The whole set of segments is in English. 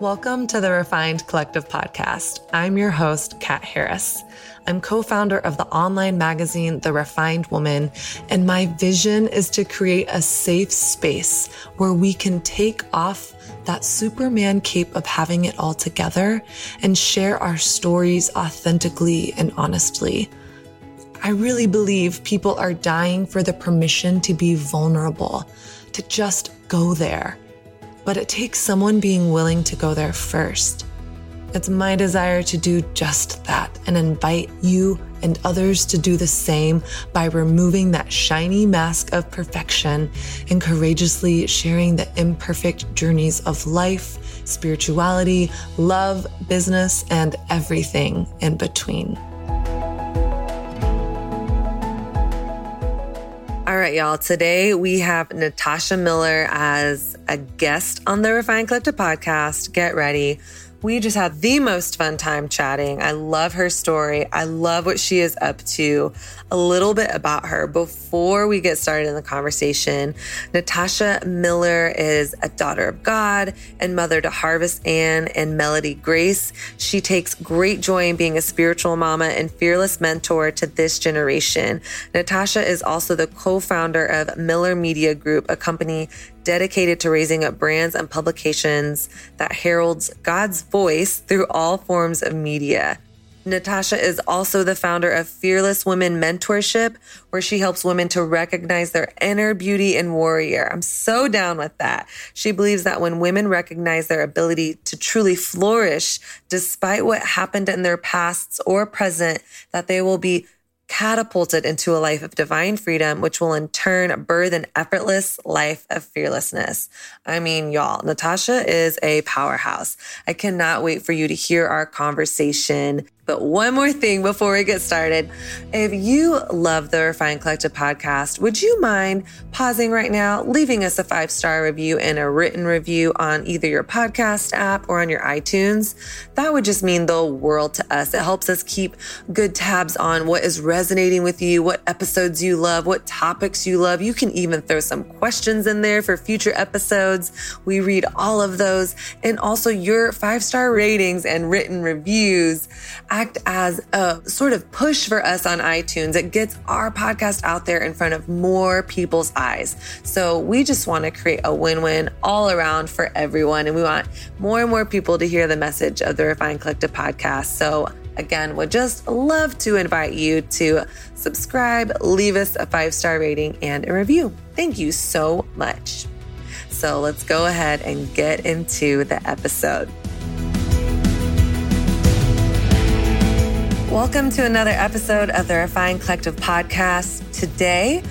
Welcome to the Refined Collective podcast. I'm your host, Kat Harris. I'm co founder of the online magazine, The Refined Woman, and my vision is to create a safe space where we can take off that Superman cape of having it all together and share our stories authentically and honestly. I really believe people are dying for the permission to be vulnerable, to just go there but it takes someone being willing to go there first. It's my desire to do just that and invite you and others to do the same by removing that shiny mask of perfection and courageously sharing the imperfect journeys of life, spirituality, love, business, and everything in between. Right, y'all. Today we have Natasha Miller as a guest on the Refined Collective podcast. Get ready. We just had the most fun time chatting. I love her story. I love what she is up to. A little bit about her before we get started in the conversation. Natasha Miller is a daughter of God and mother to Harvest Ann and Melodie Grace. She takes great joy in being a spiritual mama and fearless mentor to this generation. Natasha is also the co founder of Miller Media Group, a company dedicated to raising up brands and publications that heralds God's voice through all forms of media. Natasha is also the founder of Fearless Women Mentorship, where she helps women to recognize their inner beauty and warrior. I'm so down with that. She believes that when women recognize their ability to truly flourish, despite what happened in their pasts or present, that they will be catapulted into a life of divine freedom, which will in turn birth an effortless life of fearlessness. I mean, y'all, Natasha is a powerhouse. I cannot wait for you to hear our conversation. But one more thing before we get started. If you love the Refined Collective podcast, would you mind pausing right now, leaving us a five star review and a written review on either your podcast app or on your iTunes? That would just mean the world to us. It helps us keep good tabs on what is resonating with you, what episodes you love, what topics you love. You can even throw some questions in there for future episodes. We read all of those. And also your five star ratings and written reviews act as a sort of push for us on iTunes. It gets our podcast out there in front of more people's eyes. So we just want to create a win win all around for everyone. And we want more and more people to hear the message of the Refined Collective podcast. So again, would just love to invite you to subscribe, leave us a five star rating and a review. Thank you so much. So let's go ahead and get into the episode. Welcome to another episode of the Refined Collective podcast. Today,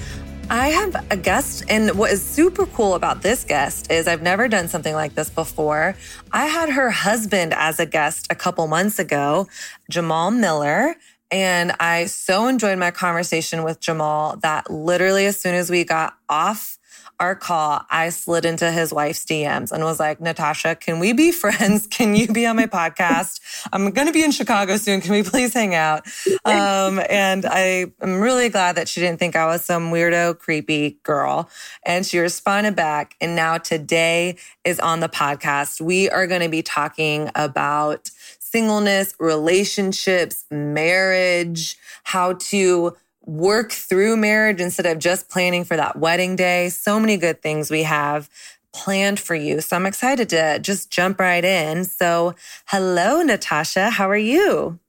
I have a guest, and what is super cool about this guest is I've never done something like this before. I had her husband as a guest a couple months ago, Jamal Miller. And I so enjoyed my conversation with Jamal that literally, as soon as we got off our call, I slid into his wife's DMs and was like, Natasha, can we be friends? Can you be on my podcast? I'm going to be in Chicago soon. Can we please hang out? Um, and I am really glad that she didn't think I was some weirdo, creepy girl. And she responded back. And now today is on the podcast. We are going to be talking about singleness, relationships, marriage, how to work through marriage instead of just planning for that wedding day. So many good things we have planned for you. So I'm excited to just jump right in. So, hello, Natasha. How are you?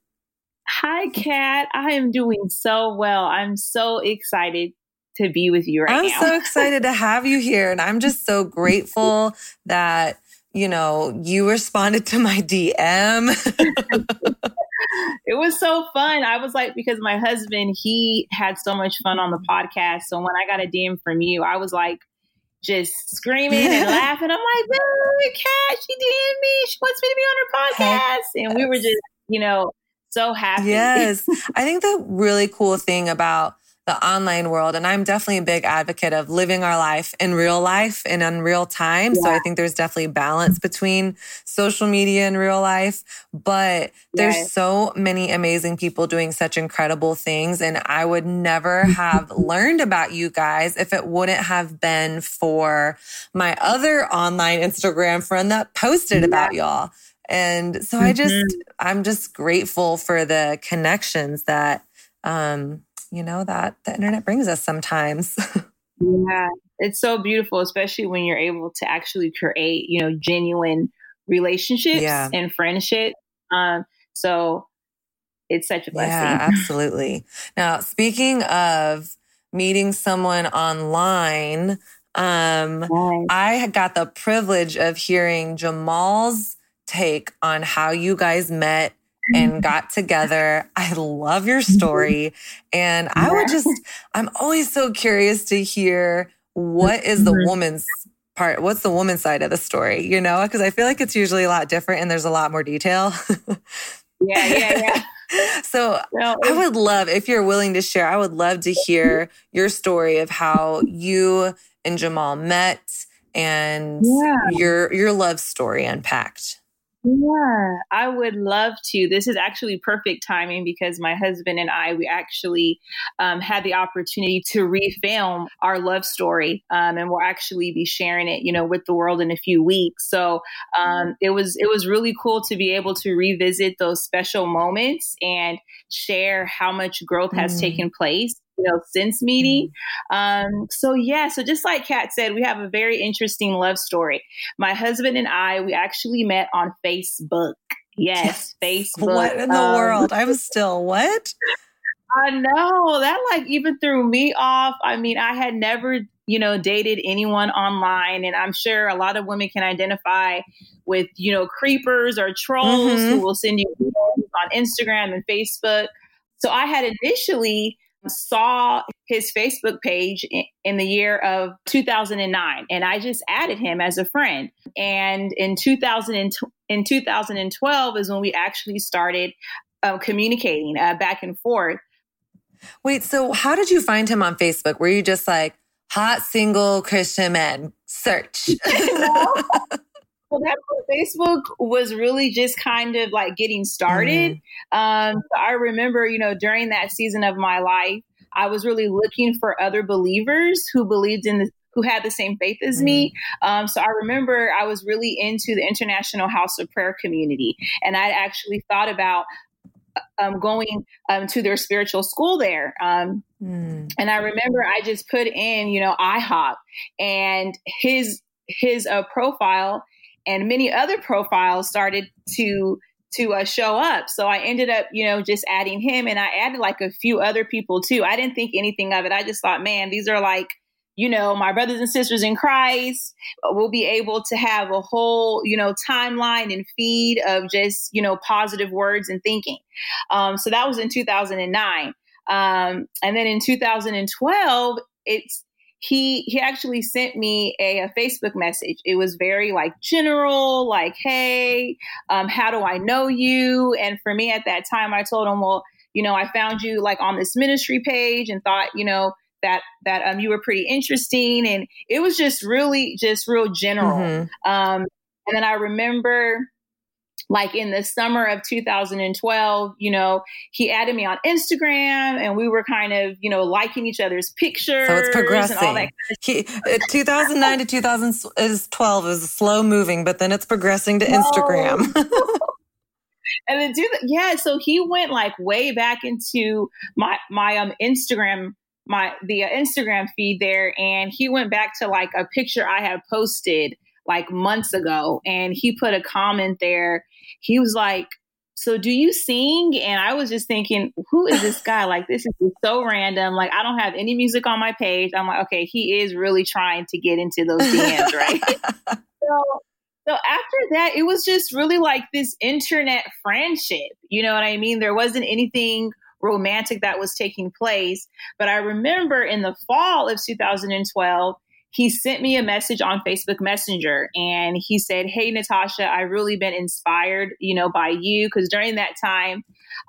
Hi, Kat. I am doing so well. I'm so excited to be with you right I'm now. I'm so excited to have you here. And I'm just so grateful that, you know, you responded to my DM. it was so fun. I was like, because my husband, he had so much fun on the podcast. So when I got a DM from you, I was like, just screaming and laughing. I'm like, oh, Kat, she DM me. She wants me to be on her podcast. And we were just, you know, so happy. Yes. I think the really cool thing about the online world. And I'm definitely a big advocate of living our life in real life and in real time. Yeah. So I think there's definitely balance between social media and real life. But there's yes. so many amazing people doing such incredible things. And I would never have learned about you guys if it wouldn't have been for my other online Instagram friend that posted yeah. about y'all. And so I just, mm-hmm. I'm just grateful for the connections that, um, you know, that the internet brings us sometimes. yeah, it's so beautiful, especially when you're able to actually create, you know, genuine relationships yeah. and friendship. Um, so it's such a blessing. Yeah, absolutely. now, speaking of meeting someone online, um. I got the privilege of hearing Jamal's take on how you guys met and mm-hmm. got together. I love your mm-hmm. story. And I would just, I'm always so curious to hear what is the mm-hmm. woman's part, what's the woman's side of the story, you know? Because I feel like it's usually a lot different and there's a lot more detail. yeah, yeah, yeah. So I would love, if you're willing to share, I would love to hear mm-hmm. your story of how you and Jamal met and yeah. your your love story unpacked. Yeah, I would love to. This is actually perfect timing because my husband and I, we actually um, had the opportunity to refilm our love story, um, and we'll actually be sharing it, you know, with the world in a few weeks. So um, it was it was really cool to be able to revisit those special moments and share how much growth has mm. taken place you know, since meeting. Mm-hmm. Um, so yeah, so just like Kat said, we have a very interesting love story. My husband and I, we actually met on Facebook. Yes, Facebook. What in the um, world? I'm still what? I know that like even threw me off. I mean, I had never, you know, dated anyone online, and I'm sure a lot of women can identify with, you know, creepers or trolls mm-hmm. who will send you on Instagram and Facebook. So I had initially saw his Facebook page in the year of 2009 and I just added him as a friend. And in 2000 in 2012 is when we actually started uh, communicating uh, back and forth. Wait, so how did you find him on Facebook? Were you just like hot single Christian men search? Well, that Facebook was really just kind of like getting started. Mm-hmm. Um, so I remember, you know, during that season of my life, I was really looking for other believers who believed in the, who had the same faith as mm-hmm. me. Um, so I remember I was really into the International House of Prayer community, and I actually thought about um, going um, to their spiritual school there. Um, mm. And I remember I just put in, you know, IHOP and his his uh, profile and many other profiles started to to uh, show up. So I ended up, you know, just adding him and I added like a few other people too. I didn't think anything of it. I just thought, man, these are like, you know, my brothers and sisters in Christ. We'll be able to have a whole, you know, timeline and feed of just, you know, positive words and thinking. Um, so that was in 2009. Um, and then in 2012, it's he he actually sent me a, a, Facebook message. It was very like general, like, "Hey, um, how do I know you?" And for me at that time, I told him, "Well, you know, I found you like on this ministry page and thought, you know." that that um you were pretty interesting and it was just really just real general mm-hmm. um and then i remember like in the summer of 2012, you know, he added me on Instagram and we were kind of, you know, liking each other's pictures. So it's progressing. Kind of he, uh, 2009 to 2012 is slow moving, but then it's progressing to Instagram. and then do that. Yeah. So he went like way back into my, my um, Instagram my the uh, Instagram feed there and he went back to like a picture I had posted like months ago and he put a comment there he was like, so do you sing? And I was just thinking, who is this guy? Like, this is so random. Like, I don't have any music on my page. I'm like, okay, he is really trying to get into those DMs, right? so, so after that, it was just really like this internet friendship. You know what I mean? There wasn't anything romantic that was taking place. But I remember in the fall of 2012, he sent me a message on Facebook Messenger and he said, Hey, Natasha, I've really been inspired, you know, by you. Because during that time,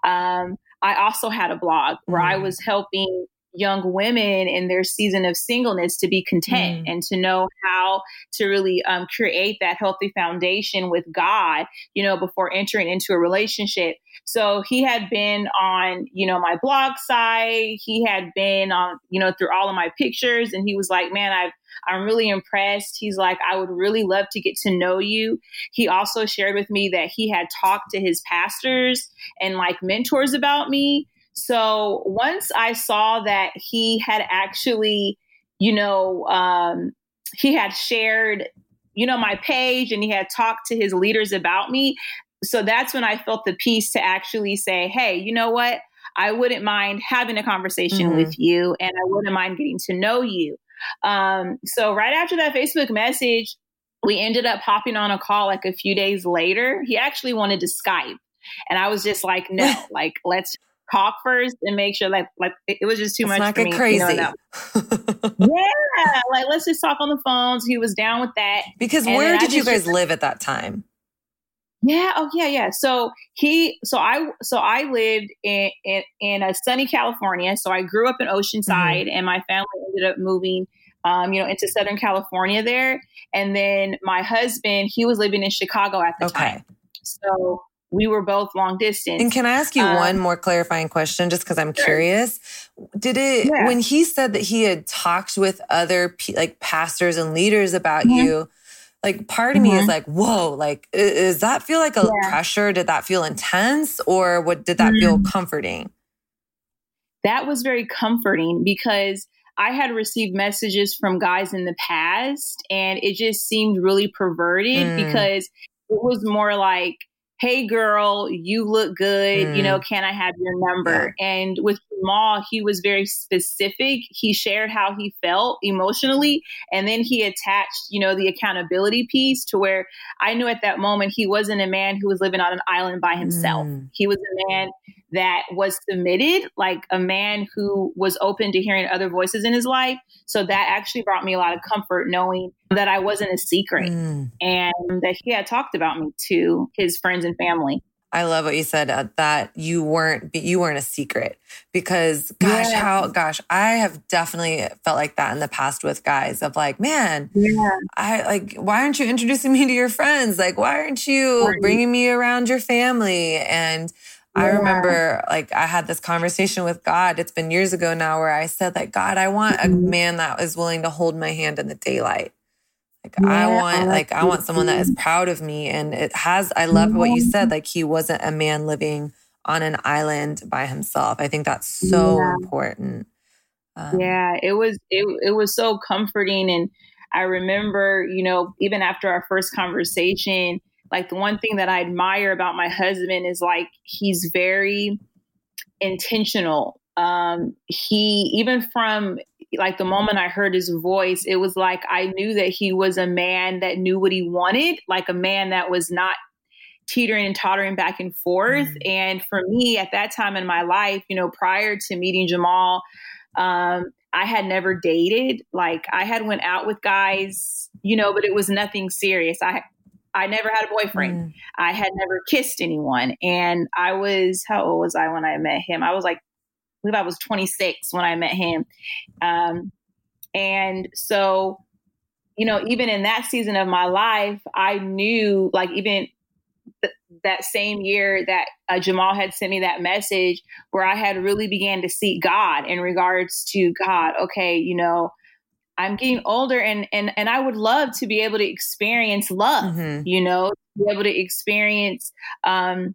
um, I also had a blog where. I was helping young women in their season of singleness to be content mm. and to know how to really um, create that healthy foundation with God, you know, before entering into a relationship. So he had been on, you know, my blog site. He had been on, you know, through all of my pictures, and he was like, "Man, I've I'm really impressed. He's like, I would really love to get to know you. He also shared with me that he had talked to his pastors and like mentors about me. So once I saw that he had actually, you know, um, he had shared, you know, my page and he had talked to his leaders about me. So that's when I felt the peace to actually say, hey, you know what? I wouldn't mind having a conversation mm-hmm. with you and I wouldn't mind getting to know you. Um, so right after that Facebook message, we ended up hopping on a call like a few days later. He actually wanted to Skype. And I was just like, no, like let's talk first and make sure like like it was just too let's much for me. Crazy. You know, yeah, like let's just talk on the phones. He was down with that. Because and where did you guys live at that time? Yeah. Oh, yeah, yeah. So he, so I, so I lived in in, in a sunny California. So I grew up in Oceanside, mm-hmm. and my family ended up moving, um, you know, into Southern California there. And then my husband, he was living in Chicago at the okay. time. So we were both long distance. And can I ask you um, one more clarifying question, just because I'm sure. curious? Did it yeah. when he said that he had talked with other like pastors and leaders about mm-hmm. you? like part of mm-hmm. me is mm-hmm. like whoa like does that feel like a yeah. pressure did that feel intense or what did that mm-hmm. feel comforting that was very comforting because i had received messages from guys in the past and it just seemed really perverted mm. because it was more like hey girl, you look good. Mm. You know, mm. can I have your number? Yeah. And with Jamal, he was very specific. He shared how he felt emotionally. And then he attached, you know, the accountability piece to where I knew at that moment he wasn't a man who was living on an island by himself. Mm. He was a man that was submitted, like a man who was open to hearing other voices in his life. So that actually brought me a lot of comfort knowing that I wasn't a secret mm. and that he had talked about me to his friends and family. I love what you said uh, that you weren't you weren't a secret because gosh yeah. how gosh I have definitely felt like that in the past with guys of like man yeah. I like why aren't you introducing me to your friends like why aren't you bringing me around your family and yeah. I remember like I had this conversation with God it's been years ago now where I said like God I want a mm-hmm. man that is willing to hold my hand in the daylight like yeah, I want like I want someone that is proud of me and it has I love what you said like he wasn't a man living on an island by himself. I think that's so yeah. important. Um, yeah, it was it it was so comforting and I remember, you know, even after our first conversation, like the one thing that I admire about my husband is like he's very intentional. Um, he even from like the moment I heard his voice, it was like I knew that he was a man that knew what he wanted, like a man that was not teetering and tottering back and forth. Mm-hmm. And for me at that time in my life, you know, prior to meeting Jamal, um, I had never dated. Like I had went out with guys, you know, but it was nothing serious. I I never had a boyfriend. Mm. I had never kissed anyone. And I was how old was I when I met him? I was like believe I was 26 when I met him. Um, and so, you know, even in that season of my life, I knew like even th- that same year that uh, Jamal had sent me that message where I had really began to seek God in regards to God. Okay, you know, I'm getting older and and and I would love to be able to experience love, mm-hmm. you know, be able to experience um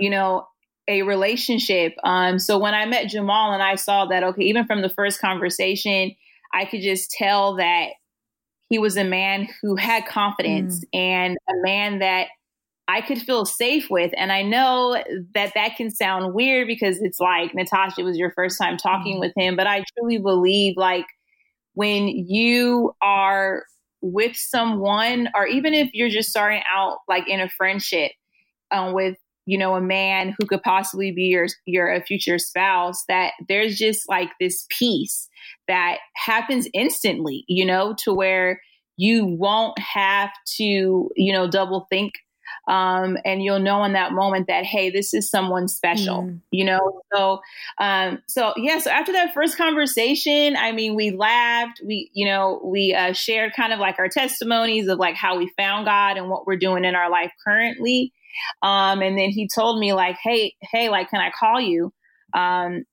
you know a relationship. Um, so when I met Jamal and I saw that, okay, even from the first conversation, I could just tell that he was a man who had confidence mm. and a man that I could feel safe with. And I know that that can sound weird because it's like, Natasha, it was your first time talking mm. with him. But I truly believe, like, when you are with someone, or even if you're just starting out, like, in a friendship um, with you know, a man who could possibly be your your future spouse, that there's just like this peace that happens instantly, you know, to where you won't have to, you know, double think Um, and you'll know in that moment that hey, this is someone special, mm. you know. So, um, so yeah. So after that first conversation, I mean, we laughed. We, you know, we uh, shared kind of like our testimonies of like how we found God and what we're doing in our life currently. Um, and then he told me like, hey, hey, like, can I call you? Um,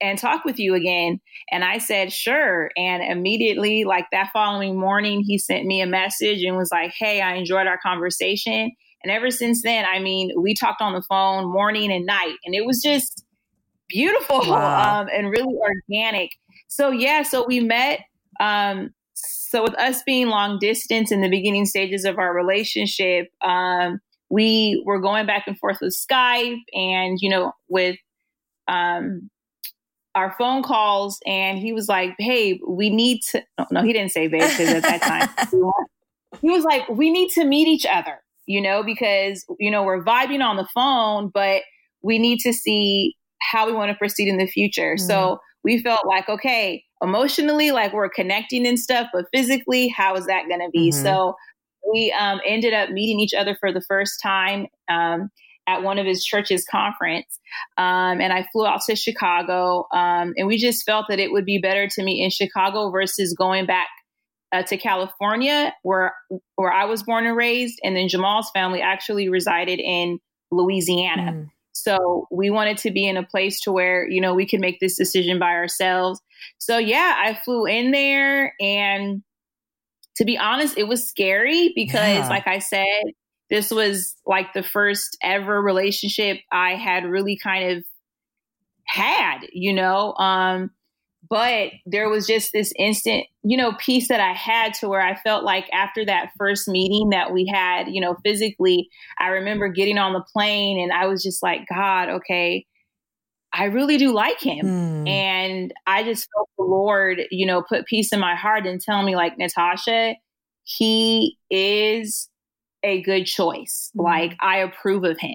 and talk with you again. And I said, sure. And immediately, like that following morning, he sent me a message and was like, hey, I enjoyed our conversation. And ever since then, I mean, we talked on the phone morning and night, and it was just beautiful wow. um, and really organic. So, yeah, so we met. Um, so, with us being long distance in the beginning stages of our relationship, um, we were going back and forth with Skype and, you know, with um, our phone calls. And he was like, babe, we need to, no, no he didn't say babe because at that time, he was like, we need to meet each other, you know, because, you know, we're vibing on the phone, but we need to see how we want to proceed in the future. Mm-hmm. So we felt like, okay, emotionally, like we're connecting and stuff, but physically, how is that going to be? Mm-hmm. So we um, ended up meeting each other for the first time um, at one of his church's conference. Um, and I flew out to Chicago. Um, and we just felt that it would be better to meet in Chicago versus going back uh, to California, where where I was born and raised. And then Jamal's family actually resided in Louisiana. Mm. So we wanted to be in a place to where, you know, we could make this decision by ourselves. So yeah, I flew in there and to be honest, it was scary because, yeah. like I said, this was like the first ever relationship I had really kind of had, you know. Um, but there was just this instant, you know, peace that I had to where I felt like after that first meeting that we had, you know, physically, I remember getting on the plane and I was just like, God, okay, I really do like him. Mm. And I just felt the Lord, you know, put peace in my heart and tell me, like, Natasha, he is a good choice. Mm. Like, I approve of him.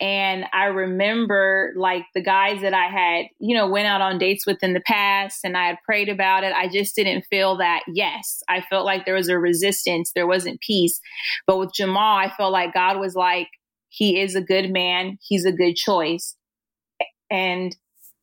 And I remember like the guys that I had, you know, went out on dates with in the past and I had prayed about it. I just didn't feel that yes. I felt like there was a resistance, there wasn't peace. But with Jamal, I felt like God was like, he is a good man, he's a good choice and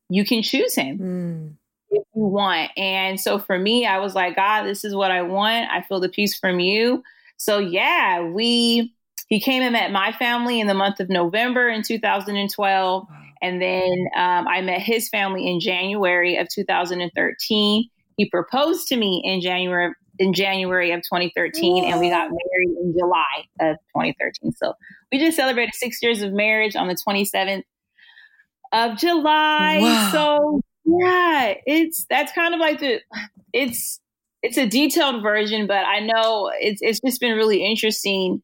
you can choose him mm. if you want. And so for me, I was like, God, this is what I want. I feel the peace from you. So yeah, we he came and met my family in the month of November in 2012. And then um, I met his family in January of 2013. He proposed to me in January in January of 2013, and we got married in July of 2013. So we just celebrated six years of marriage on the 27th of July. Wow. So yeah, it's that's kind of like the it's it's a detailed version, but I know it's it's just been really interesting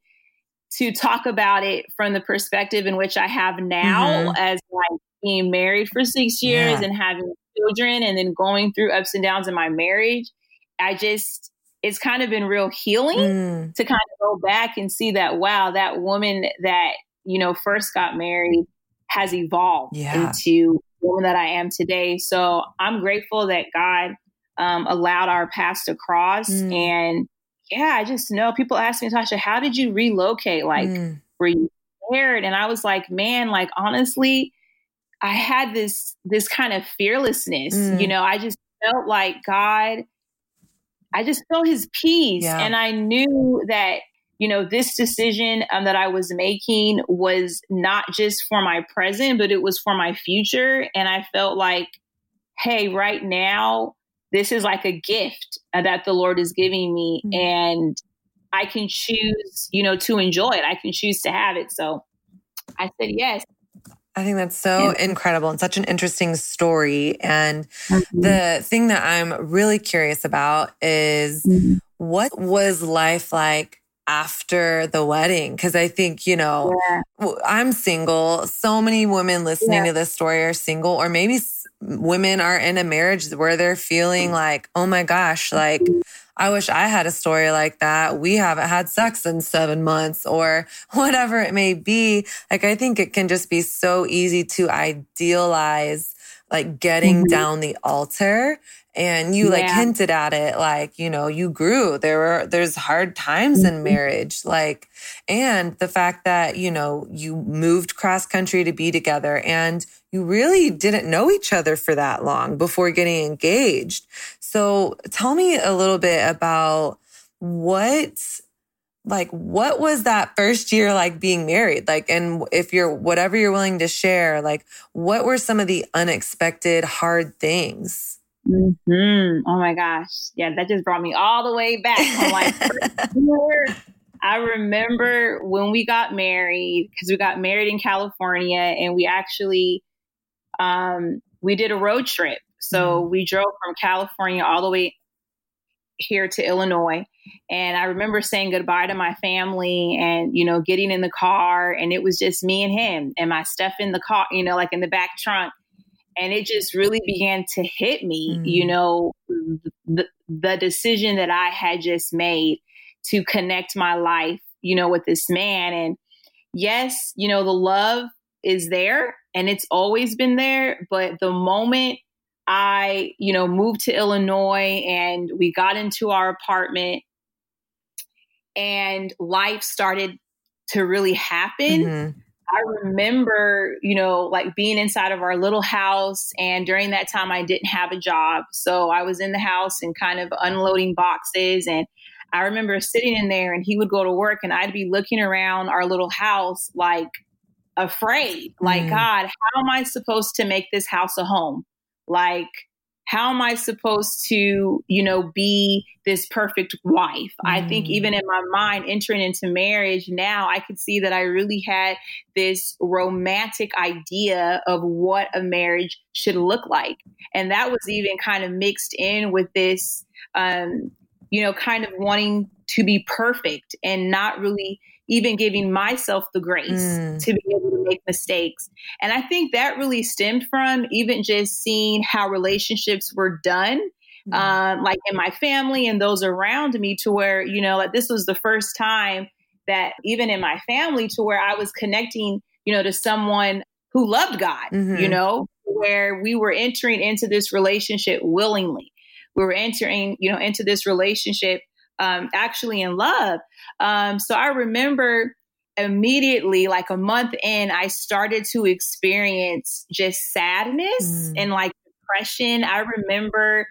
to talk about it from the perspective in which I have now mm-hmm. as like being married for six years yeah. and having children and then going through ups and downs in my marriage. I just it's kind of been real healing mm. to kind of go back and see that wow, that woman that, you know, first got married has evolved yeah. into the woman that I am today. So I'm grateful that God um, allowed our paths to cross. Mm. And yeah, I just know people ask me, Tasha, how did you relocate? Like, mm. were you scared? And I was like, man, like honestly, I had this this kind of fearlessness. Mm. You know, I just felt like God. I just felt His peace, yeah. and I knew that you know, this decision um, that I was making was not just for my present, but it was for my future. And I felt like, hey, right now, this is like a gift uh, that the Lord is giving me. Mm-hmm. And I can choose, you know, to enjoy it. I can choose to have it. So I said yes. I think that's so yeah. incredible and such an interesting story. And mm-hmm. the thing that I'm really curious about is mm-hmm. what was life like after the wedding because I think, you know, yeah. I'm single. So many women listening yeah. to this story are single, or maybe women are in a marriage where they're feeling like, oh my gosh, like, I wish I had a story like that. We haven't had sex in seven months or whatever it may be. Like, I think it can just be so easy to idealize like getting mm-hmm. down the altar And you like Yeah. hinted at it, like, you know, you grew. There were, there's hard times in Mhm. marriage. Like, and the fact that, you know, you moved cross country to be together and you really didn't know each other for that long before getting engaged. So tell me a little bit about what like what was that first year like being married like and if you're whatever you're willing to share like what were some of the unexpected hard things Mhm. Oh my gosh. Yeah, that just brought me all the way back. I'm like, I remember when we got married, because we got married in California and we actually um we did a road trip. So we drove from California all the way here to Illinois. And I remember saying goodbye to my family and, you know, getting in the car and it was just me and him and my stuff in the car, you know, like in the back trunk. And it just really began to hit me, Mm. you know, the, the decision that I had just made to connect my life, you know, with this man. And yes, you know, the love is there and it's always been there. But the moment I, you know, moved to Illinois and we got into our apartment and life started to really happen. Mhm. I remember, you know, like being inside of our little house. And during that time, I didn't have a job. So I was in the house and kind of unloading boxes. And I remember sitting in there and he would go to work and I'd be looking around our little house like afraid. Like, Mm. God, how am I supposed to make this house a home? Like, how am I supposed to, you know, be this perfect wife? I think Mm. even in my mind, entering into marriage now, I could see that I really had this romantic idea of what a marriage should look like. And that was even kind of mixed in with this, um, you know, kind of wanting to be perfect and not really even giving myself the grace Mm. to be able to make mistakes. And I think that really stemmed from even just seeing how relationships were done Mm. um, like in my family and those around me to where, you know, like this was the first time that even in my family to where I was connecting, you know, to someone who loved God, Mhm. you know, where we were entering into this relationship willingly. We were entering, you know, into this relationship um, actually in love. Um, so I remember immediately, like a month in, I started to experience just sadness Mm. and like depression. I remember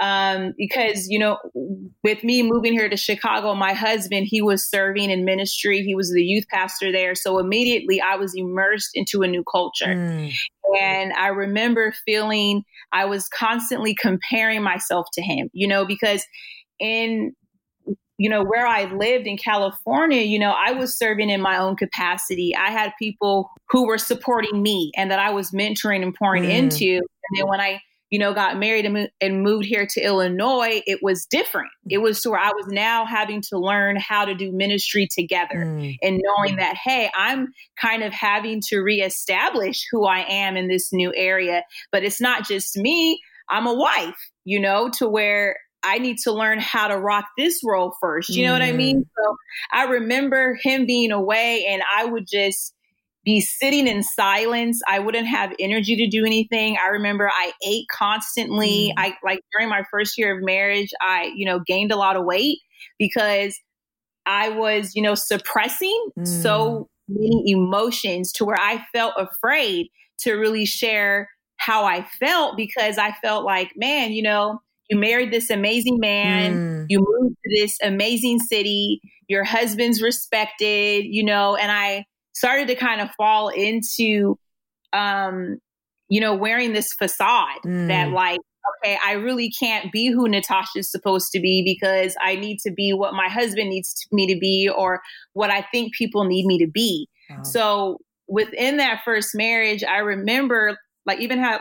um, because you know with me moving here to chicago my husband he was serving in ministry he was the youth pastor there so immediately i was immersed into a new culture Mm. and i remember feeling i was constantly comparing myself to him you know because in you know where i lived in california you know i was serving in my own capacity. I had people who were supporting me and that i was mentoring and pouring Mm. into. And then when i you know got married and, mo- and moved here to illinois it was different. It was to where i was now having to learn how to do ministry together Mm. and knowing that hey i'm kind of having to reestablish who i am in this new area. But it's not just me. I'm a wife you know to where i need to learn how to rock this role first. You know what i mean? So i remember him being away and i would just be sitting in silence. I wouldn't have energy to do anything. I remember i ate constantly. Mm. i like during my first year of marriage i you know gained a lot of weight because I was, you know, suppressing Mm. so many emotions to where I felt afraid to really share how I felt because I felt like, man, you know, you married this amazing man, Mm. you moved to this amazing city, your husband's respected, you know, and I started to kind of fall into um you know wearing this facade Mm. that like okay I really can't be who Natasha's supposed to be because I need to be what my husband needs to- me to be or what I think people need me to be Wow. so within that first marriage, I remember like even how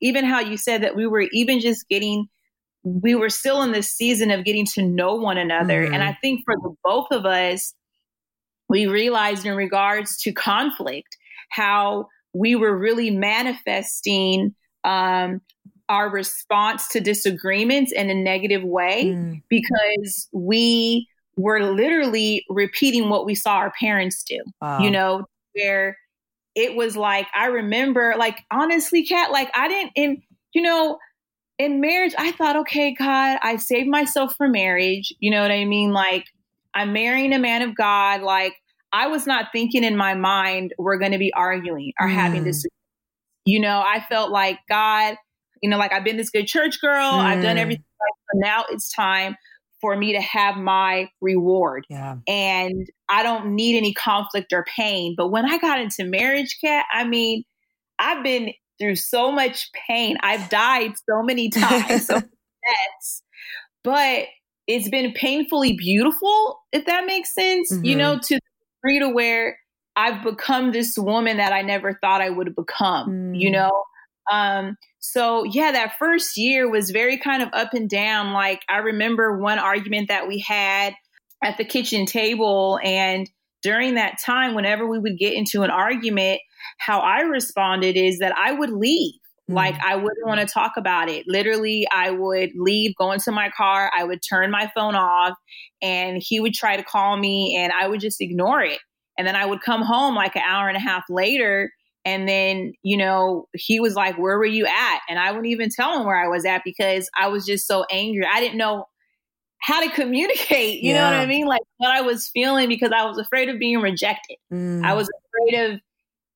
even how you said that we were even just getting we were still in this season of getting to know one another. Mhm. And I think for the both of us, we realized in regards to conflict how we were really manifesting um, our response to disagreements in a negative way Mm. because we were literally repeating what we saw our parents do Wow. you know, where it was like, I remember, like, honestly, Kat, like, I didn't, in, you know, in marriage, I thought, okay, God, I saved myself for marriage. You know what I mean? Like, I'm marrying a man of God. Like, I was not thinking in my mind we're going to be arguing or mm. having this. You know, I felt like God, you know, like I've been this good church girl. Mm. I've done mm. everything. so now it's time for me to have my reward. Yeah. And I don't need any conflict or pain. But when I got into marriage, Kat, I mean, I've been through so much pain. I've died so many times, so deaths, but it's been painfully beautiful, if that makes sense, mm-hmm. you know, to the degree to where I've become this woman that I never thought I would become, mm. you know? Um, so yeah, that first year was very kind of up and down. Like I remember one argument that we had at the kitchen table and during that time, whenever we would get into an argument, how I responded is that I would leave. Mm-hmm. Like I wouldn't want to talk about it. Literally, I would leave, go into my car, I would turn my phone off, and he would try to call me, and I would just ignore it. And then I would come home like an hour and a half later, and then, you know, he was like, Where were you at? And I wouldn't even tell him where I was at because I was just so angry. I didn't know how to communicate, you yeah. know what I mean? Like what I was feeling because I was afraid of being rejected. Mm. I was afraid of,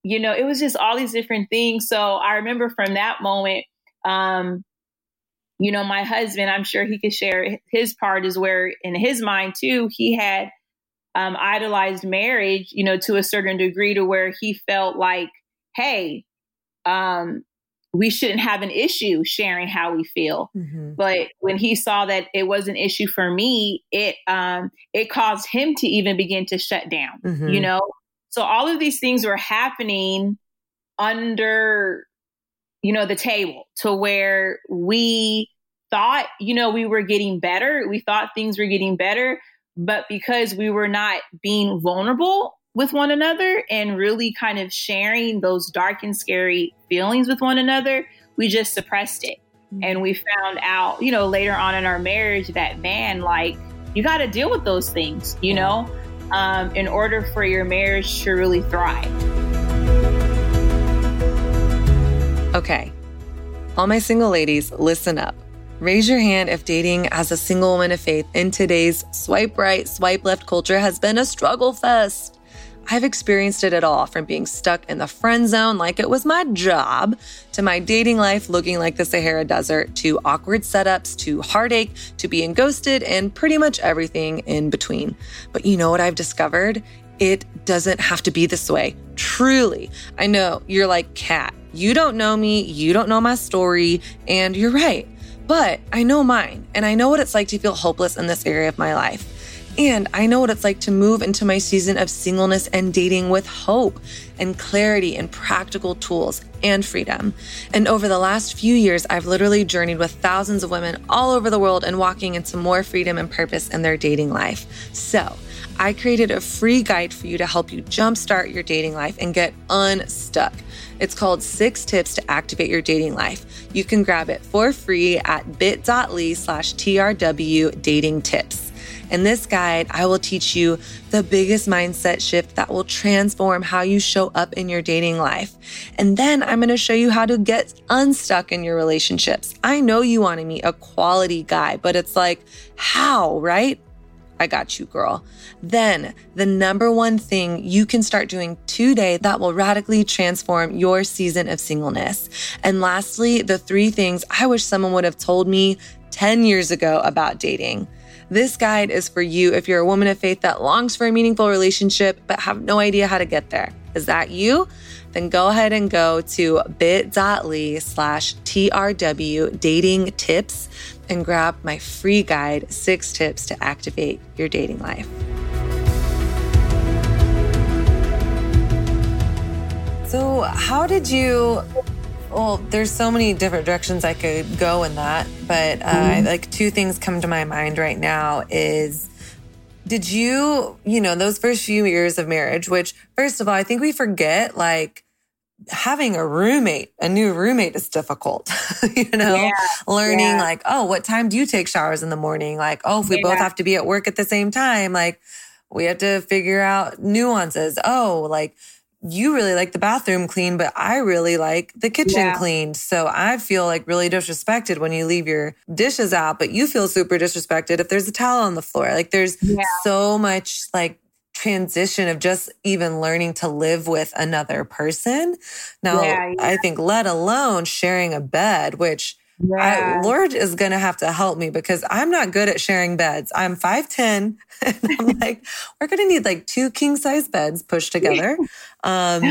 you know, it was just all these different things. So I remember from that moment, um, you know, my husband, I'm sure he could share his part is where in his mind too, he had um, idolized marriage, you know, to a certain degree to where he felt like, hey, um, we shouldn't have an issue sharing how we feel. Mm-hmm. But when he saw that it was an issue for me, it um it caused him to even begin to shut down. Mm-hmm. You know? So all of these things were happening under you know the table to where we thought, you know, we were getting better. We thought things were getting better, but because we were not being vulnerable with one another and really kind of sharing those dark and scary feelings with one another, we just suppressed it. Mm-hmm. And we found out, you know, later on in our marriage that man, like, you got to deal with those things, you know, um, in order for your marriage to really thrive. Okay. All my single ladies, listen up. Raise your hand if dating as a single woman of faith in today's swipe right, swipe left culture has been a struggle fest. I've experienced it at all from being stuck in the friend zone like it was my job to my dating life looking like the Sahara Desert to awkward setups to heartache to being ghosted and pretty much everything in between. But you know what I've discovered? It doesn't have to be this way. Truly. I know you're like, Kat, you don't know me, you don't know my story, and you're right. But I know mine, and I know what it's like to feel hopeless in this area of my life. And I know what it's like to move into my season of singleness and dating with hope and clarity and practical tools and freedom. And over the last few years, I've literally journeyed with thousands of women all over the world and walking into more freedom and purpose in their dating life. So, I created a free guide for you to help you jumpstart your dating life and get unstuck. It's called Six Tips to Activate Your Dating Life. You can grab it for free at bit.ly slash TRW dating tips. In this guide, I will teach you the biggest mindset shift that will transform how you show up in your dating life. And then I'm going to show you how to get unstuck in your relationships. I know you want to meet a quality guy, but it's like, how, right? I got you, girl. Then, the number one thing you can start doing today that will radically transform your season of singleness. And lastly, the three things I wish someone would have told me 10 years ago about dating. This guide is for you if you're a woman of faith that longs for a meaningful relationship but have no idea how to get there. Is that you? Then go ahead and go to bit.ly slash TRW dating tips and grab my free guide, Six Tips to Activate Your Dating Life. So, how did you well, there's so many different directions I could go in that, but uh, mm-hmm. like two things come to my mind right now is did you, you know, those first few years of marriage, which first of all, I think we forget like having a roommate, a new roommate is difficult, you know, yeah, learning yeah. like, oh, what time do you take showers in the morning? Like, oh, if we yeah. both have to be at work at the same time, like we have to figure out nuances. Oh, like, you really like the bathroom clean, but I really like the kitchen yeah. cleaned. So I feel like really disrespected when you leave your dishes out, but you feel super disrespected if there's a towel on the floor. Like there's yeah. so much like transition of just even learning to live with another person. Now, yeah, I think let alone sharing a bed, which yeah. I, Lord is going to have to help me because I'm not good at sharing beds. I'm 5'10 and I'm like, we're going to need like two king size beds pushed together. Um,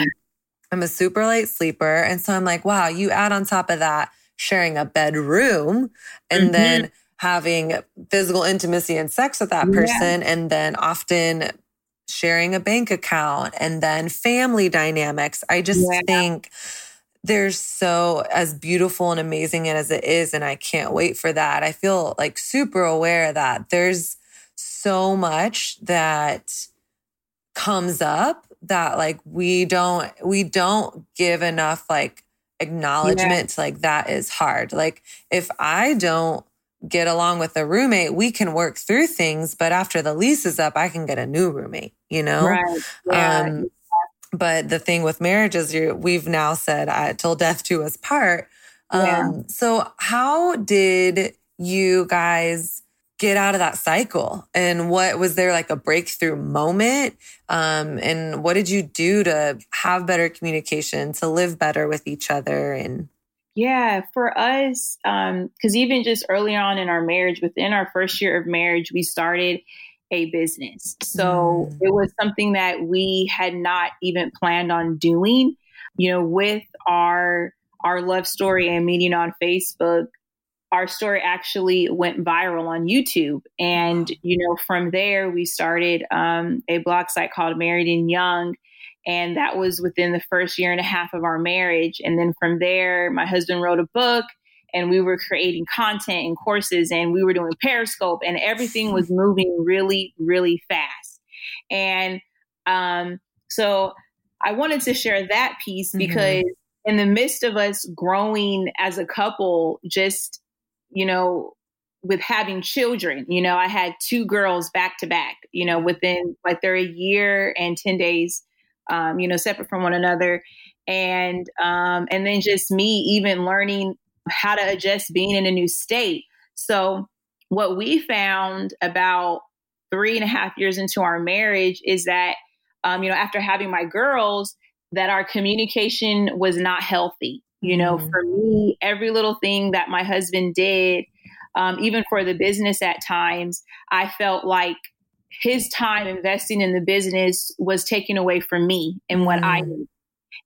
I'm a super light sleeper. And so I'm like, wow, you add on top of that sharing a bedroom and mm-hmm. then having physical intimacy and sex with that person. Yeah. And then often sharing a bank account and then family dynamics. I just yeah. think there's so as beautiful and amazing as it is and i can't wait for that i feel like super aware that there's so much that comes up that like we don't we don't give enough like acknowledgement yeah. like that is hard like if i don't get along with a roommate we can work through things but after the lease is up i can get a new roommate you know right. yeah. um but the thing with marriage is you we've now said till death do us part. Yeah. Um, so how did you guys get out of that cycle? And what was there like a breakthrough moment? Um, and what did you do to have better communication, to live better with each other and yeah, for us, because um, even just early on in our marriage, within our first year of marriage, we started a business. So mm. it was something that we had not even planned on doing. You know, with our our love story and meeting on Facebook, our story actually went viral on YouTube. And, you know, from there, we started um, a blog site called Married and Young. And that was within the first year and a half of our marriage. And then from there, my husband wrote a book and we were creating content and courses and we were doing Periscope and everything was moving really, really fast. And um, so I wanted to share that piece mm-hmm. because mm-hmm. in the midst of us growing as a couple, just, you know, with having children, you know, I had two girls back to back, you know, within like they're a year and 10 days, um, you know, separate from one another. And um, and then just me even learning how to adjust being in a new state. So, what we found about three and a half years into our marriage is that, um, you know, after having my girls, that our communication was not healthy. You know, mm-hmm. for me, every little thing that my husband did, um, even for the business at times, I felt like his time investing in the business was taken away from me and what mm-hmm. I needed.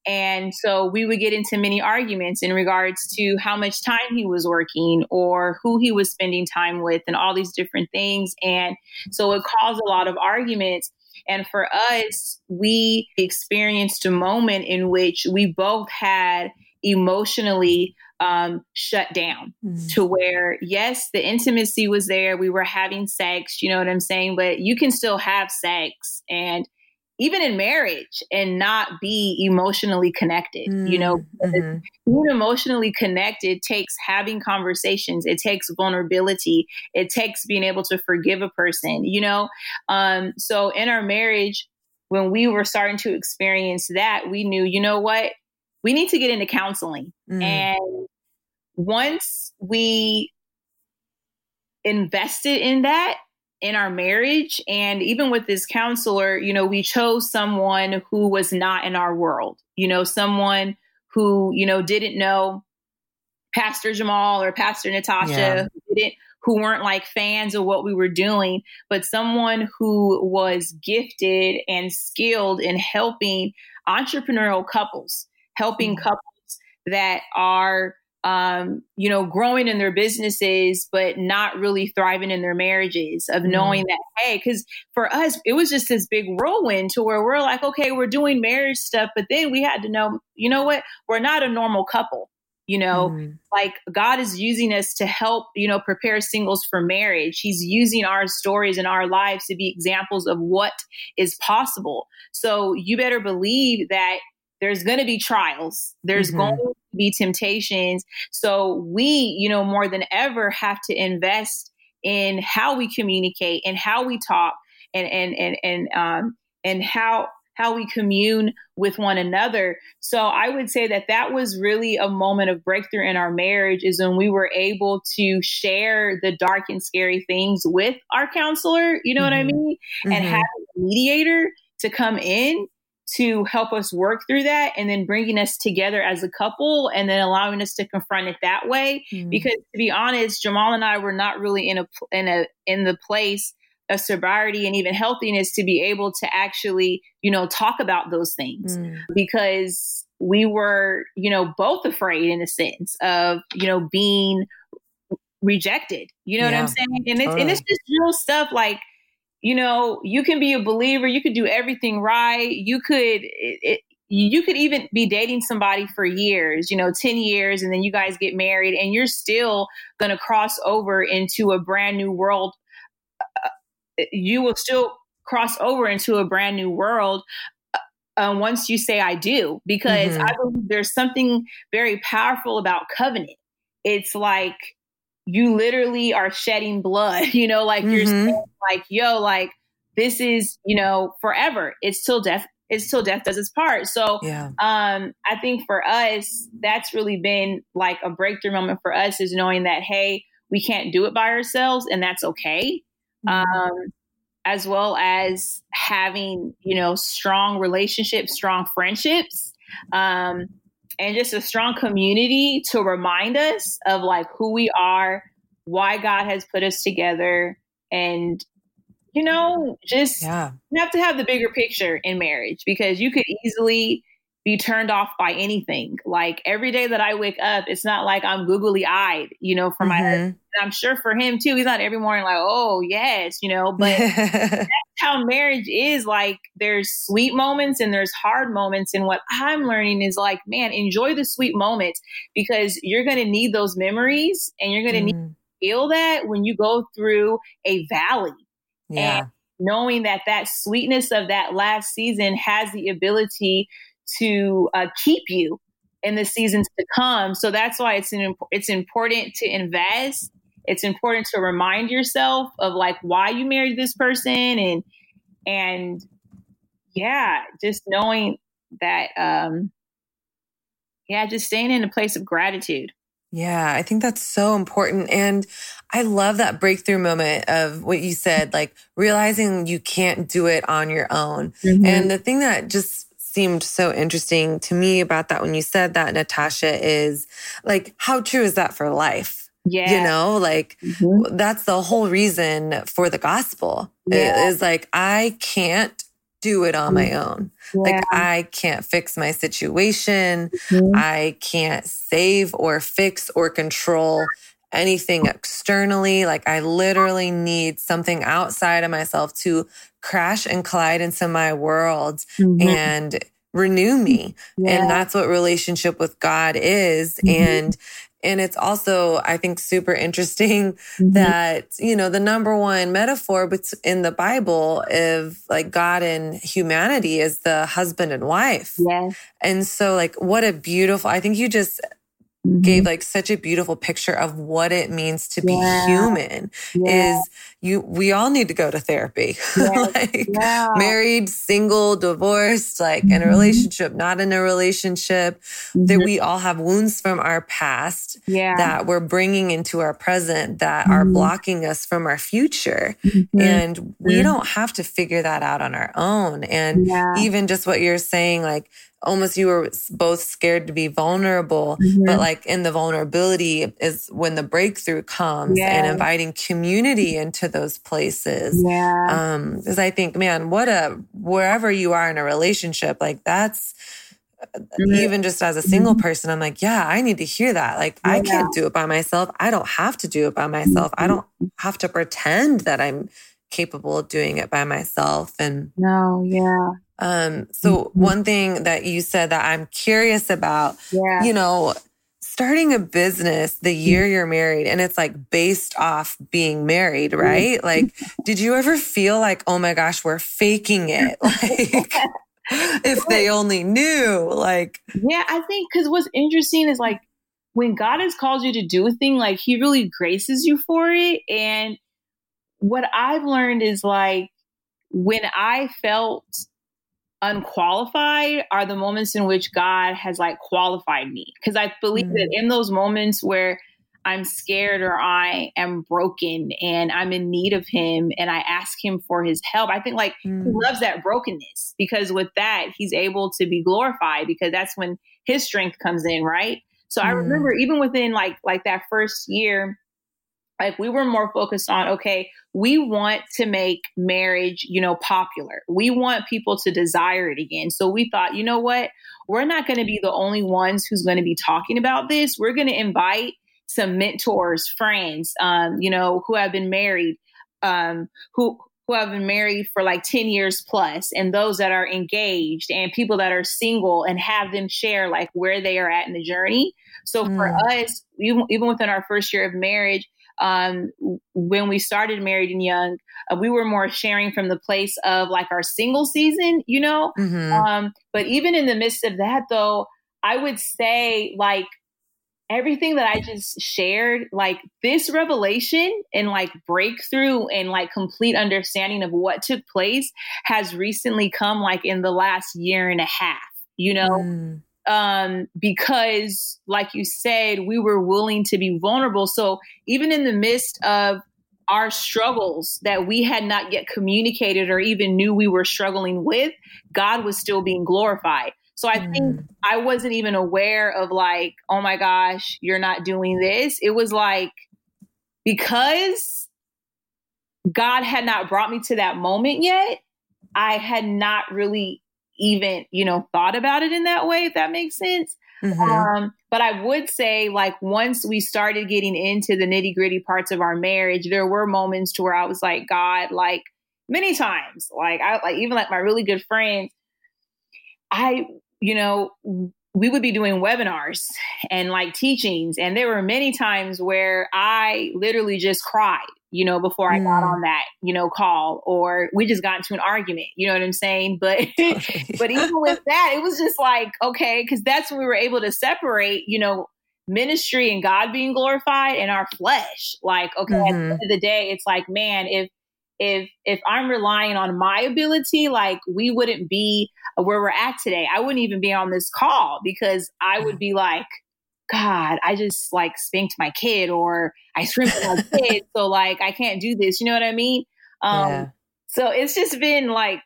And so we would get into many arguments in regards to how much time he was working or who he was spending time with and all these different things. And so it caused a lot of arguments. And for us, we experienced a moment in which we both had emotionally um, shut down mm-hmm. to where, yes, the intimacy was there. We were having sex, you know what I'm saying? But you can still have sex and even in marriage and not be emotionally connected mm, you know mm-hmm. being emotionally connected takes having conversations it takes vulnerability it takes being able to forgive a person you know um, so in our marriage when we were starting to experience that we knew you know what we need to get into counseling mm. and once we invested in that in our marriage and even with this counselor you know we chose someone who was not in our world you know someone who you know didn't know pastor jamal or pastor natasha yeah. who didn't who weren't like fans of what we were doing but someone who was gifted and skilled in helping entrepreneurial couples helping mm-hmm. couples that are um, you know, growing in their businesses, but not really thriving in their marriages, of mm-hmm. knowing mm. that, hey, because for us, it was just this big whirlwind to where we're like, okay, we're doing marriage stuff, but then we had to know, you know what, we're not a normal couple. You know, mm-hmm. like God is using us to help, you know, prepare singles for marriage. He's using our stories and our lives to be examples of what is possible. So you better believe that there's going to be trials. There's mm-hmm. going to be temptations. So we, you know, more than ever have to invest in how we communicate and how we talk and, and, and, and, um, and how, how we commune with one another. So I would say that that was really a moment of breakthrough in our marriage is when we were able to share the dark and scary things with our counselor, you know mm-hmm. what I mm-hmm. mean? Mm-hmm. And have a mediator to come in to help us work through that and then bringing us together as a couple and then allowing us to confront it that way mm-hmm. because to be honest Jamal and I were not really in a in a in the place of sobriety and even healthiness to be able to actually you know talk about those things mm. because we were you know both afraid in a sense of you know being rejected you know yeah, what i'm saying and it's, totally. and it's just real stuff like you know, you can be a believer, you could do everything right. You could it, it, you could even be dating somebody for years, you know, 10 years and then you guys get married and you're still going to cross over into a brand new world. Uh, you will still cross over into a brand new world uh, uh once you say I do, because mm-hmm. I believe there's something very powerful about covenant. It's like you literally are shedding blood, you know, like mm-hmm. you're saying, like, yo, like this is, you know, forever. It's till death, it's till death does its part. So yeah. um I think for us, that's really been like a breakthrough moment for us is knowing that, hey, we can't do it by ourselves and that's okay. Mm-hmm. Um as well as having, you know, strong relationships, strong friendships. Um and just a strong community to remind us of like who we are, why God has put us together, and you know, just yeah. you have to have the bigger picture in marriage because you could easily be turned off by anything. Like every day that I wake up, it's not like I'm googly eyed, you know, for mm-hmm. my I'm sure for him too. He's not every morning like, oh yes, you know, but that's how marriage is. Like there's sweet moments and there's hard moments. And what I'm learning is like, man, enjoy the sweet moments because you're gonna need those memories and you're gonna mm. need to feel that when you go through a valley. Yeah. And knowing that that sweetness of that last season has the ability to uh, keep you in the seasons to come. So that's why it's an, it's important to invest. It's important to remind yourself of like why you married this person and and yeah, just knowing that um yeah, just staying in a place of gratitude. Yeah, I think that's so important. And I love that breakthrough moment of what you said, like realizing you can't do it on your own. Mm-hmm. And the thing that just seemed so interesting to me about that when you said that, Natasha, is like, how true is that for life? Yeah. You know, like mm-hmm. that's the whole reason for the gospel yeah. is like, I can't do it on my mm. own. Yeah. Like I can't fix my situation. Mm-hmm. I can't save or fix or control anything externally. Like I literally need something outside of myself to crash and collide into my world mm-hmm. and renew me. Yeah. And that's what relationship with God is. Mm-hmm. And and it's also, I think, super interesting mm-hmm. that, you know, the number one metaphor in the Bible of like God and humanity is the husband and wife. Yes. And so, like, what a beautiful, I think you just mm-hmm. gave like such a beautiful picture of what it means to be yeah. human yeah. is you we all need to go to therapy yes. like yeah. married single divorced like mm-hmm. in a mm-hmm. relationship not in a relationship mm-hmm. that we all have wounds from our past that we're bringing into our present that are mm-hmm. blocking us from our future mm-hmm. and we don't have to figure that out on our own and even just what you're saying like almost you were both scared to be vulnerable mm-hmm. but like in the vulnerability is when the breakthrough comes yeah. and inviting community into those places yeah um because i think man what a wherever you are in a relationship like that's mm-hmm. even just as a single mm-hmm. person i'm like yeah i need to hear that like yeah. i can't do it by myself i don't have to do it by myself i don't mm-hmm. have to pretend that i'm capable of doing it by myself and no yeah um, so mm-hmm. one thing that you said that I'm curious about, yeah. you know, starting a business the mm-hmm. year you're married and it's like based off being married, mm-hmm. right? Like, did you ever feel like, oh my gosh, we're faking it? Like, if they only knew, like, yeah, I think because what's interesting is like when God has called you to do a thing, like He really graces you for it. And what I've learned is like when I felt unqualified are the moments in which God has like qualified me. Because I believe mm. that in those moments where I'm scared or I am broken and I'm in need of him and I ask him for his help. I think like mm. he loves that brokenness because with that, he's able to be glorified because that's when his strength comes in, right? So mm. I remember even within like like that first year, like we were more focused on okay we want to make marriage you know popular. We want people to desire it again. So we thought you know what? We're not going to be the only ones who's going to be talking about this. We're going to invite some mentors friends um, you know who have been married um, who who have been married for like 10 years plus and those that are engaged and people that are single and have them share like where they are at in the journey. So for mm. us even, even within our first year of marriage um, when we started Married and Young, uh, we were more sharing from the place of like our single season, you know? Mm-hmm. Um, but even in the midst of that, though, I would say like everything that I just shared, like this revelation and like breakthrough and like complete understanding of what took place has recently come like in the last year and a half, you know? Mm um, because, like you said, we were willing to be vulnerable. So even in the midst of our struggles that we had not yet communicated or even knew we were struggling with, God was still being glorified. So I mm. think I wasn't even aware of like, oh my gosh, you're not doing this. It was like because God had not brought me to that moment yet, I had not really even, you know, thought about it in that way, if that makes sense. Mm-hmm. Um, but I would say, like, once we started getting into the nitty gritty parts of our marriage, there were moments to where I was like, God, like, many times, like, I like, even like my really good friends, I, you know, we would be doing webinars and like teachings. And there were many times where I literally just cried you know, before I mm. got on that, you know, call or we just got into an argument, you know what I'm saying? But but even with that, it was just like, okay, because that's when we were able to separate, you know, ministry and God being glorified and our flesh. Like, okay, mm-hmm. at the mm-hmm. end of the day, it's like, man, if if if I'm relying on my ability, like we wouldn't be where we're at today. I wouldn't even be on this call because I would be like, God, I just like spanked my kid or I screamed at my kid. So like I can't do this. You know what I mean? Um yeah. so it's just been like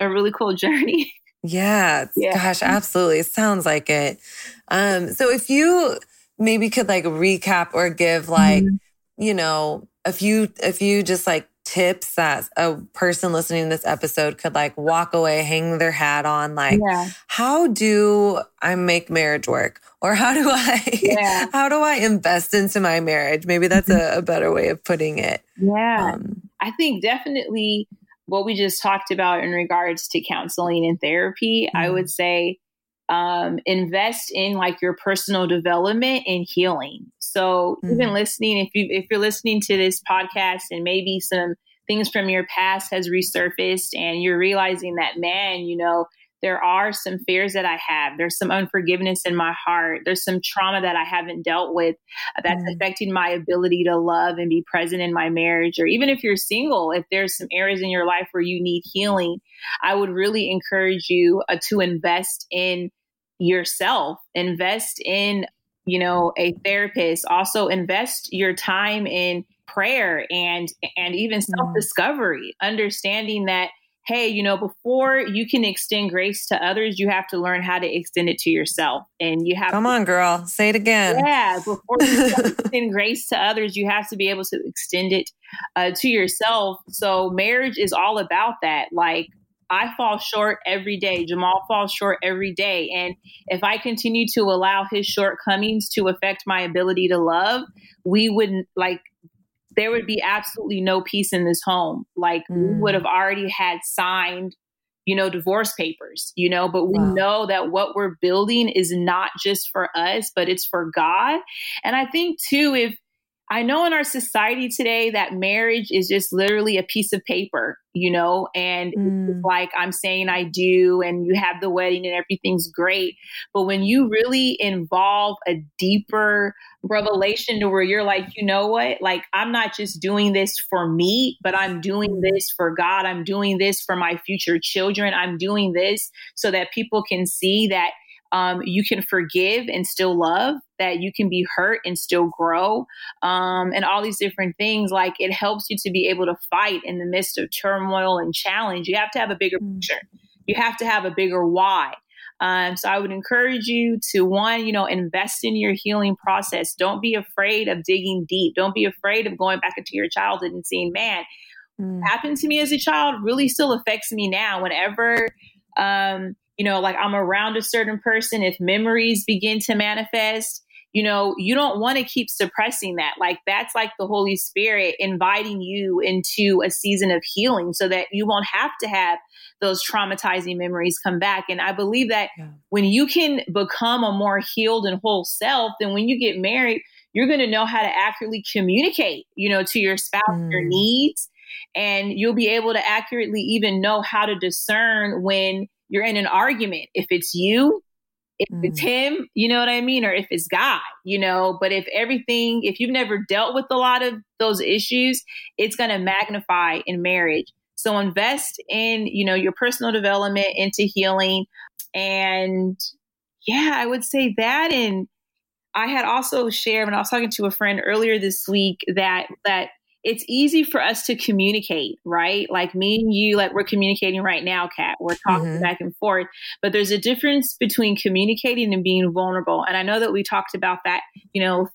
a really cool journey. Yeah, yeah. Gosh, absolutely. It sounds like it. Um, so if you maybe could like recap or give like, mm-hmm. you know, a few a few just like tips that a person listening to this episode could like walk away, hang their hat on? Like, yeah. how do I make marriage work? Or how do I, yeah. how do I invest into my marriage? Maybe that's mm-hmm. a, a better way of putting it. Yeah. Um, I think definitely what we just talked about in regards to counseling and therapy, mm-hmm. I would say um, invest in like your personal development and healing. So mm-hmm. even listening, if you if you're listening to this podcast and maybe some things from your past has resurfaced and you're realizing that man, you know, there are some fears that I have. There's some unforgiveness in my heart. There's some trauma that I haven't dealt with that's mm. affecting my ability to love and be present in my marriage. Or even if you're single, if there's some areas in your life where you need healing, I would really encourage you uh, to invest in yourself, invest in, you know, a therapist, also invest your time in prayer and and even mm. self-discovery, understanding that hey, you know, before you can extend grace to others, you have to learn how to extend it to yourself. And you have Come to, on, girl. Say it again. Yeah. Before you extend grace to others, you have to be able to extend it uh, to yourself. So marriage is all about that. Like I fall short every day. Jamal falls short every day. And if I continue to allow his shortcomings to affect my ability to love, we wouldn't like there would be absolutely no peace in this home. Like mm. we would have already had signed, you know, divorce papers, you know, but we wow. know that what we're building is not just for us, but it's for God. And I think too, if I know in our society today that marriage is just literally a piece of paper, you know, and mm. it's like I'm saying I do, and you have the wedding and everything's great. But when you really involve a deeper revelation to where you're like, you know what, like I'm not just doing this for me, but I'm doing mm. this for God. I'm doing this for my future children. I'm doing this so that people can see that um, you can forgive and still love, that you can be hurt and still grow, um, and all these different things. Like it helps you to be able to fight in the midst of turmoil and challenge. You have to have a bigger mm. picture, you have to have a bigger why. Um, so I would encourage you to one, you know, invest in your healing process. Don't be afraid of digging deep. Don't be afraid of going back into your childhood and seeing, man, mm. happened to me as a child really still affects me now. Whenever um, you know, like I'm around a certain person, if memories begin to manifest, you know, you don't want to keep suppressing that. Like that's like the Holy Spirit inviting you into a season of healing so that you won't have to have those traumatizing memories come back. And I believe that yeah. when you can become a more healed and whole self, then when you get married, you're going to know how to accurately communicate, you know, to your spouse mm. your needs. And you'll be able to accurately even know how to discern when you're in an argument. If it's you, if mm. it's him, you know what I mean? Or if it's God, you know, but if everything, if you've never dealt with a lot of those issues, it's going to magnify in marriage. So invest in, you know, your personal development into healing. And yeah, I would say that. And I had also shared when I was talking to a friend earlier this week that, that it's easy for us to communicate, right? Like me and you, like we're communicating right now, Kat. We're talking mm-hmm. back and forth. But there's a difference between communicating and being vulnerable. And I know that we talked about that, you know,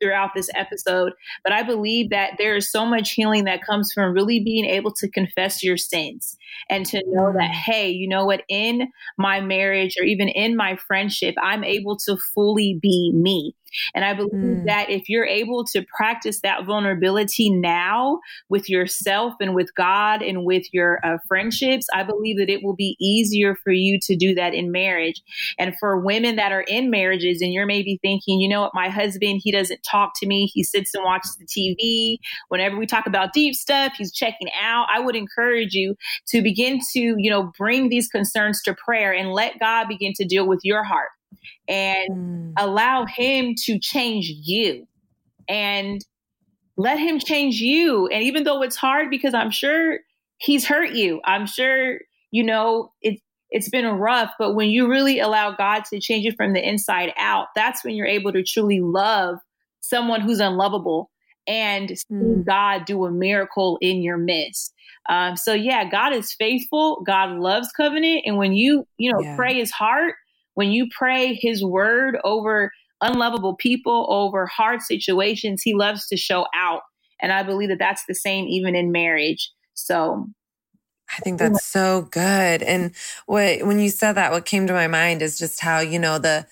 throughout this episode. But I believe that there is so much healing that comes from really being able to confess your sins and to know that, mm. hey, you know what, in my marriage or even in my friendship, I'm able to fully be me. And I believe mm. that if you're able to practice that vulnerability now with yourself and with God and with your uh, friendships, I believe that it will be easier for you to do that in marriage. And for women that are in marriages and you're maybe thinking, you know what, my husband, he doesn't talk to me, he sits and watches the TV. Whenever we talk about deep stuff, he's checking out. I would encourage you to begin to, you know, bring these concerns to prayer and let God begin to deal with your heart and mm. allow him to change you and let him change you. And even though it's hard because I'm sure he's hurt you, I'm sure, you know, it, it's been rough, but when you really allow God to change you from the inside out, that's when you're able to truly love someone who's unlovable and see mm. God do a miracle in your midst. Um, so yeah, God is faithful. God loves covenant, and when you you know yeah. pray His heart, when you pray his word over unlovable people, over hard situations, he loves to show out. And I believe that that's the same even in marriage. So I think that's so good. And what when you said that, what came to my mind is just how, you know, the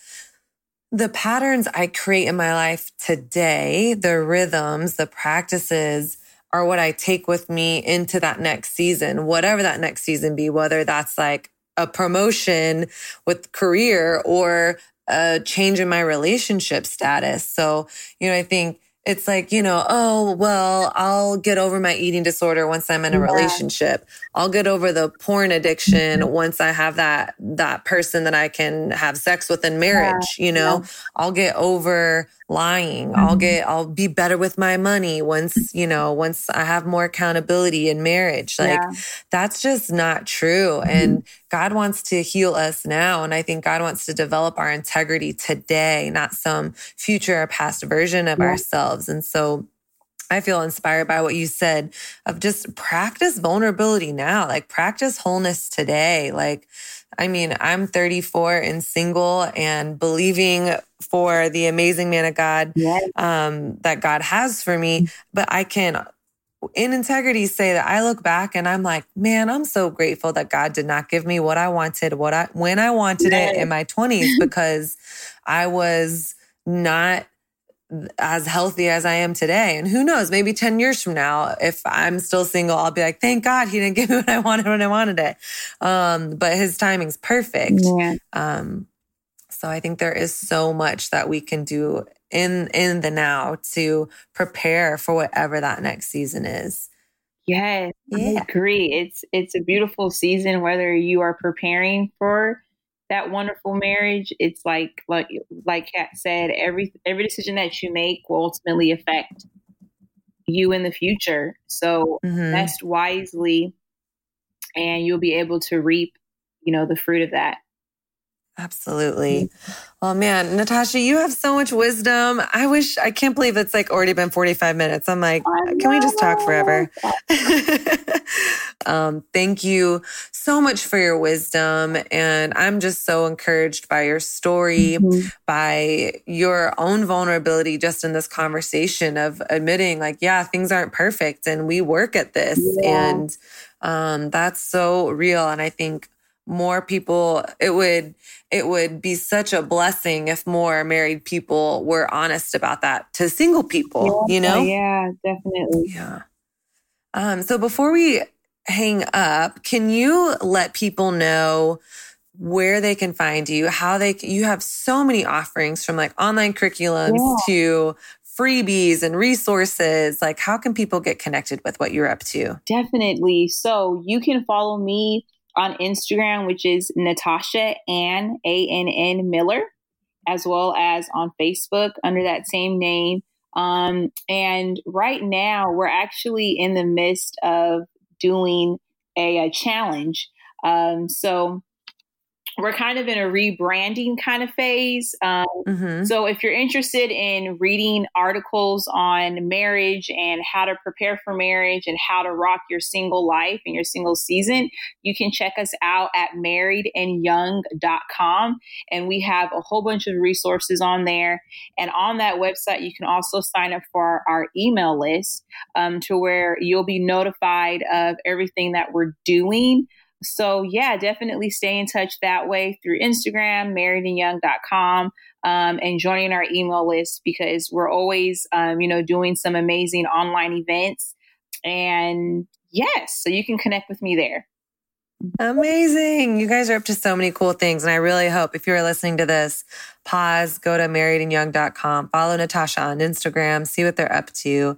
the patterns I create in my life today, the rhythms, the practices are what I take with me into that next season, whatever that next season be, whether that's like a promotion with career or a change in my relationship status. So, you know, I think it's like, you know, oh, well, I'll get over my eating disorder once I'm in a yeah. relationship. I'll get over the porn addiction mm-hmm. once I have that that person that I can have sex with in marriage, yeah. you know. Yeah. I'll get over lying. Mm-hmm. I'll get I'll be better with my money once, you know, once I have more accountability in marriage. Like yeah. that's just not true. Mm-hmm. And God wants to heal us now and I think God wants to develop our integrity today, not some future or past version of ourselves. And so I feel inspired by what you said of just practice vulnerability now, like practice wholeness today. Like I mean, I'm 34 and single and believing for the amazing man of God yes. um, that God has for me. But I can, in integrity, say that I look back and I'm like, man, I'm so grateful that God did not give me what I wanted, what I when I wanted yes. it in my 20s because I was not as healthy as I am today. And who knows, maybe 10 years from now, if I'm still single, I'll be like, thank God he didn't give me what I wanted when I wanted it. Um, but his timing's perfect. Yeah. Um, so I think there is so much that we can do in in the now to prepare for whatever that next season is. Yes, yeah. I agree. It's it's a beautiful season whether you are preparing for that wonderful marriage. It's like like like Kat said, every every decision that you make will ultimately affect you in the future. So mm-hmm. invest wisely and you'll be able to reap, you know, the fruit of that. Absolutely. Well, man, Natasha, you have so much wisdom. I wish, I can't believe it's like already been 45 minutes. I'm like, can we just talk forever? um, thank you so much for your wisdom. And I'm just so encouraged by your story, mm-hmm. by your own vulnerability just in this conversation of admitting, like, yeah, things aren't perfect and we work at this. Yeah. And um, that's so real. And I think more people it would it would be such a blessing if more married people were honest about that to single people yeah, you know yeah definitely yeah um so before we hang up can you let people know where they can find you how they you have so many offerings from like online curriculums yeah. to freebies and resources like how can people get connected with what you're up to definitely so you can follow me on Instagram, which is Natasha Ann, A N N Miller, as well as on Facebook under that same name. Um, and right now, we're actually in the midst of doing a, a challenge. Um, so we're kind of in a rebranding kind of phase. Um, mm-hmm. So, if you're interested in reading articles on marriage and how to prepare for marriage and how to rock your single life and your single season, you can check us out at marriedandyoung.com. And we have a whole bunch of resources on there. And on that website, you can also sign up for our, our email list um, to where you'll be notified of everything that we're doing. So, yeah, definitely stay in touch that way through Instagram, marriedandyoung.com, um, and joining our email list because we're always, um, you know, doing some amazing online events. And yes, so you can connect with me there. Amazing. You guys are up to so many cool things. And I really hope if you're listening to this, pause, go to marriedandyoung.com, follow Natasha on Instagram, see what they're up to.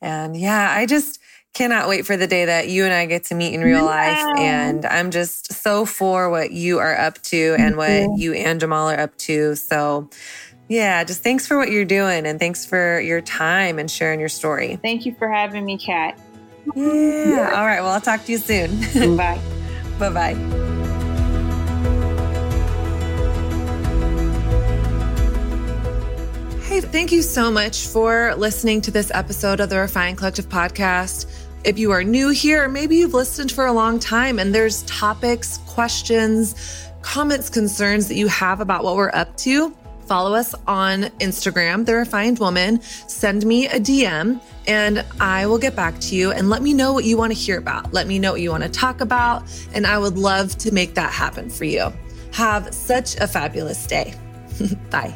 And yeah, I just, cannot wait for the day that you and I get to meet in real life. And I'm just so for what you are up to and what you and Jamal are up to. So, yeah, just thanks for what you're doing and thanks for your time and sharing your story. Thank you for having me, Kat. Yeah. All right. Well, I'll talk to you soon. Bye. bye bye. Hey, thank you so much for listening to this episode of the Refined Collective podcast. If you are new here, maybe you've listened for a long time and there's topics, questions, comments, concerns that you have about what we're up to, follow us on Instagram, The Refined Woman. Send me a DM and I will get back to you and let me know what you want to hear about. Let me know what you want to talk about, and I would love to make that happen for you. Have such a fabulous day. Bye.